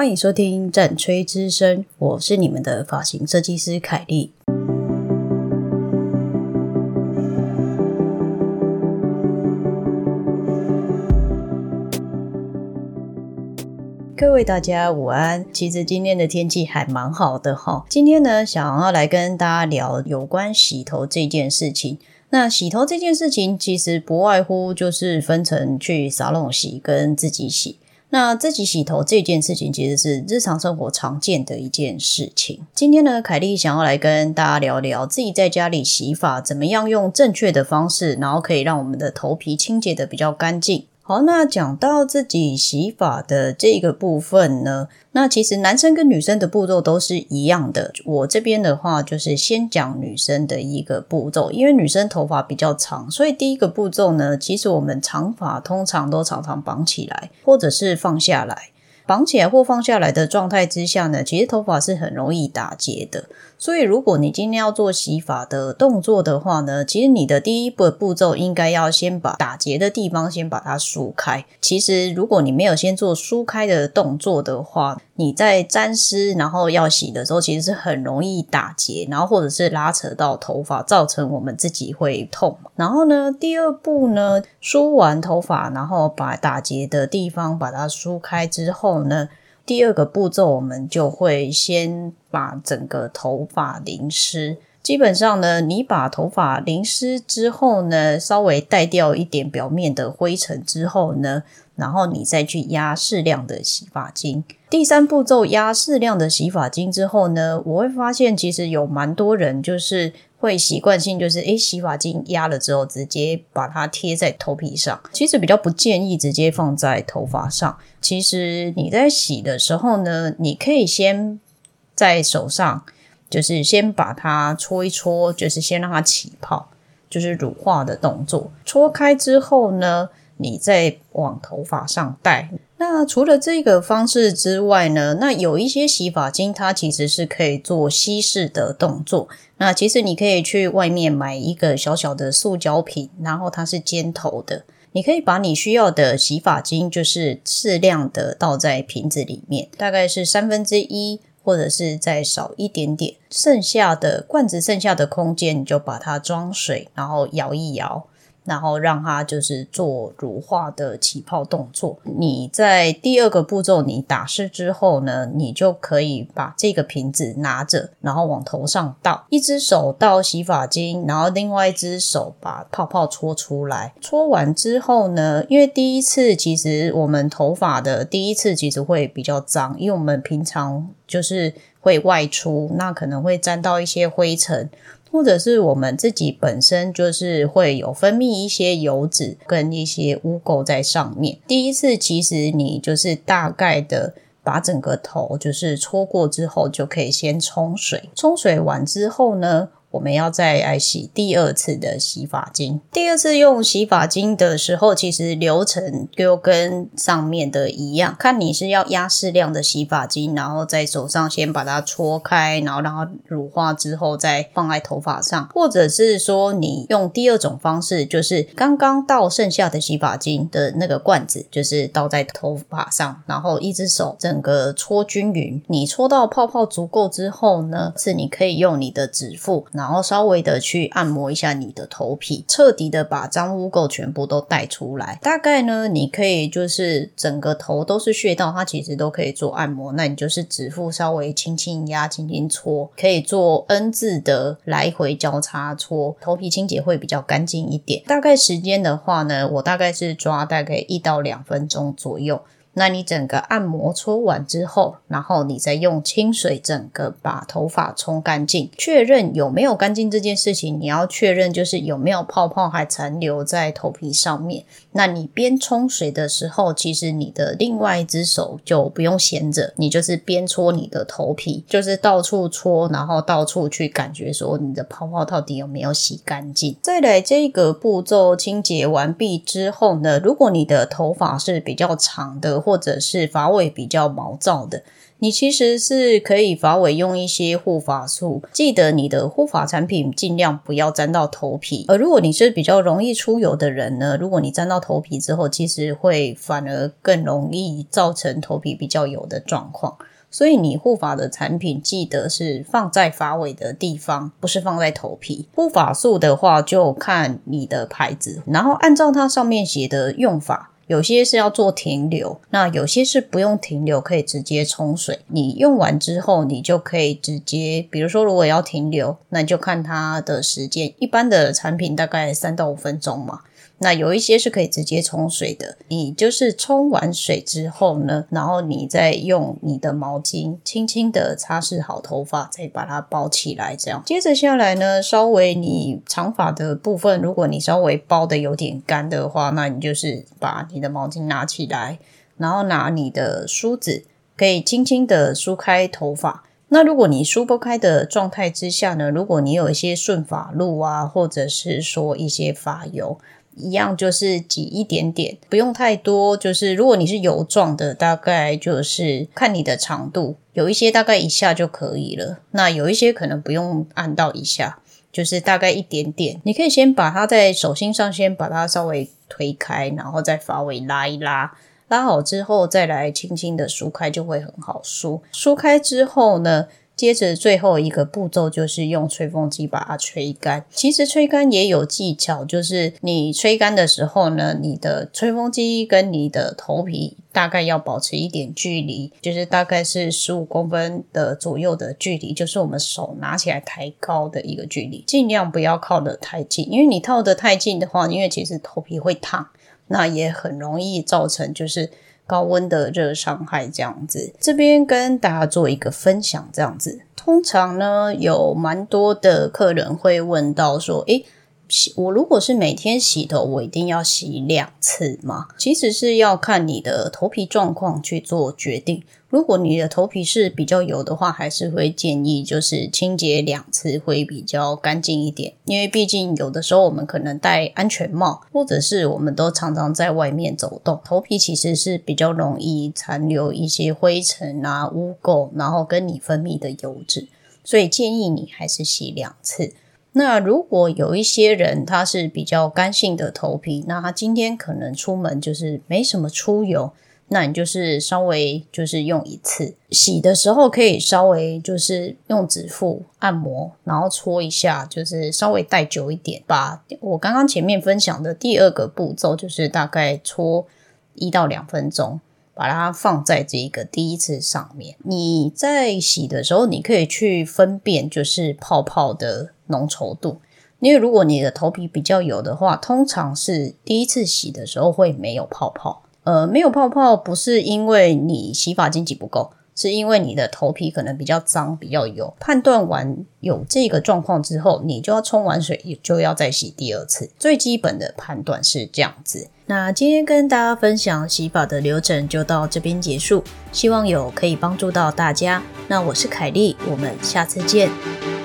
欢迎收听《战吹之声》，我是你们的发型设计师凯莉。各位大家午安，其实今天的天气还蛮好的哈。今天呢，想要来跟大家聊有关洗头这件事情。那洗头这件事情，其实不外乎就是分成去沙龙洗跟自己洗。那自己洗头这件事情，其实是日常生活常见的一件事情。今天呢，凯莉想要来跟大家聊聊自己在家里洗发怎么样用正确的方式，然后可以让我们的头皮清洁的比较干净。好，那讲到自己洗发的这个部分呢，那其实男生跟女生的步骤都是一样的。我这边的话，就是先讲女生的一个步骤，因为女生头发比较长，所以第一个步骤呢，其实我们长发通常都常常绑起来，或者是放下来。绑起来或放下来的状态之下呢，其实头发是很容易打结的。所以，如果你今天要做洗发的动作的话呢，其实你的第一步步骤应该要先把打结的地方先把它梳开。其实，如果你没有先做梳开的动作的话，你在沾湿然后要洗的时候，其实是很容易打结，然后或者是拉扯到头发，造成我们自己会痛。然后呢，第二步呢，梳完头发，然后把打结的地方把它梳开之后呢，第二个步骤我们就会先把整个头发淋湿。基本上呢，你把头发淋湿之后呢，稍微带掉一点表面的灰尘之后呢。然后你再去压适量的洗发精。第三步骤压适量的洗发精之后呢，我会发现其实有蛮多人就是会习惯性就是诶洗发精压了之后直接把它贴在头皮上。其实比较不建议直接放在头发上。其实你在洗的时候呢，你可以先在手上就是先把它搓一搓，就是先让它起泡，就是乳化的动作。搓开之后呢。你再往头发上戴。那除了这个方式之外呢？那有一些洗发精，它其实是可以做稀释的动作。那其实你可以去外面买一个小小的塑胶瓶，然后它是尖头的。你可以把你需要的洗发精，就是适量的倒在瓶子里面，大概是三分之一，或者是再少一点点。剩下的罐子剩下的空间，你就把它装水，然后摇一摇。然后让它就是做乳化的起泡动作。你在第二个步骤，你打湿之后呢，你就可以把这个瓶子拿着，然后往头上倒。一只手倒洗发精，然后另外一只手把泡泡搓出来。搓完之后呢，因为第一次其实我们头发的第一次其实会比较脏，因为我们平常就是会外出，那可能会沾到一些灰尘。或者是我们自己本身就是会有分泌一些油脂跟一些污垢在上面。第一次其实你就是大概的把整个头就是搓过之后，就可以先冲水。冲水完之后呢？我们要再来洗第二次的洗发精。第二次用洗发精的时候，其实流程就跟上面的一样。看你是要压适量的洗发精，然后在手上先把它搓开，然后让它乳化之后再放在头发上，或者是说你用第二种方式，就是刚刚倒剩下的洗发精的那个罐子，就是倒在头发上，然后一只手整个搓均匀。你搓到泡泡足够之后呢，是你可以用你的指腹。然后稍微的去按摩一下你的头皮，彻底的把脏污垢全部都带出来。大概呢，你可以就是整个头都是穴道，它其实都可以做按摩。那你就是指腹稍微轻轻压、轻轻搓，可以做 N 字的来回交叉搓，头皮清洁会比较干净一点。大概时间的话呢，我大概是抓大概一到两分钟左右。那你整个按摩搓完之后，然后你再用清水整个把头发冲干净，确认有没有干净这件事情，你要确认就是有没有泡泡还残留在头皮上面。那你边冲水的时候，其实你的另外一只手就不用闲着，你就是边搓你的头皮，就是到处搓，然后到处去感觉说你的泡泡到底有没有洗干净。再来这个步骤清洁完毕之后呢，如果你的头发是比较长的。或者是发尾比较毛躁的。你其实是可以发尾用一些护发素，记得你的护发产品尽量不要沾到头皮。而如果你是比较容易出油的人呢，如果你沾到头皮之后，其实会反而更容易造成头皮比较油的状况。所以你护发的产品记得是放在发尾的地方，不是放在头皮。护发素的话，就看你的牌子，然后按照它上面写的用法。有些是要做停留，那有些是不用停留，可以直接冲水。你用完之后，你就可以直接，比如说如果要停留，那就看它的时间。一般的产品大概三到五分钟嘛。那有一些是可以直接冲水的，你就是冲完水之后呢，然后你再用你的毛巾轻轻的擦拭好头发，再把它包起来，这样。接着下来呢，稍微你长发的部分，如果你稍微包的有点干的话，那你就是把你的毛巾拿起来，然后拿你的梳子，可以轻轻的梳开头发。那如果你梳不开的状态之下呢，如果你有一些顺发露啊，或者是说一些发油。一样就是挤一点点，不用太多。就是如果你是油状的，大概就是看你的长度，有一些大概一下就可以了。那有一些可能不用按到一下，就是大概一点点。你可以先把它在手心上先把它稍微推开，然后再发尾拉一拉，拉好之后再来轻轻的梳开，就会很好梳。梳开之后呢？接着最后一个步骤就是用吹风机把它吹干。其实吹干也有技巧，就是你吹干的时候呢，你的吹风机跟你的头皮大概要保持一点距离，就是大概是十五公分的左右的距离，就是我们手拿起来抬高的一个距离，尽量不要靠得太近，因为你靠得太近的话，因为其实头皮会烫，那也很容易造成就是。高温的热伤害这样子，这边跟大家做一个分享，这样子，通常呢有蛮多的客人会问到说，诶。洗我如果是每天洗头，我一定要洗两次吗？其实是要看你的头皮状况去做决定。如果你的头皮是比较油的话，还是会建议就是清洁两次会比较干净一点。因为毕竟有的时候我们可能戴安全帽，或者是我们都常常在外面走动，头皮其实是比较容易残留一些灰尘啊、污垢，然后跟你分泌的油脂，所以建议你还是洗两次。那如果有一些人他是比较干性的头皮，那他今天可能出门就是没什么出油，那你就是稍微就是用一次洗的时候，可以稍微就是用指腹按摩，然后搓一下，就是稍微戴久一点。把我刚刚前面分享的第二个步骤，就是大概搓一到两分钟。把它放在这个第一次上面。你在洗的时候，你可以去分辨就是泡泡的浓稠度。因为如果你的头皮比较油的话，通常是第一次洗的时候会没有泡泡。呃，没有泡泡不是因为你洗发精挤不够。是因为你的头皮可能比较脏、比较油。判断完有这个状况之后，你就要冲完水，也就要再洗第二次。最基本的判断是这样子。那今天跟大家分享洗发的流程就到这边结束，希望有可以帮助到大家。那我是凯丽，我们下次见。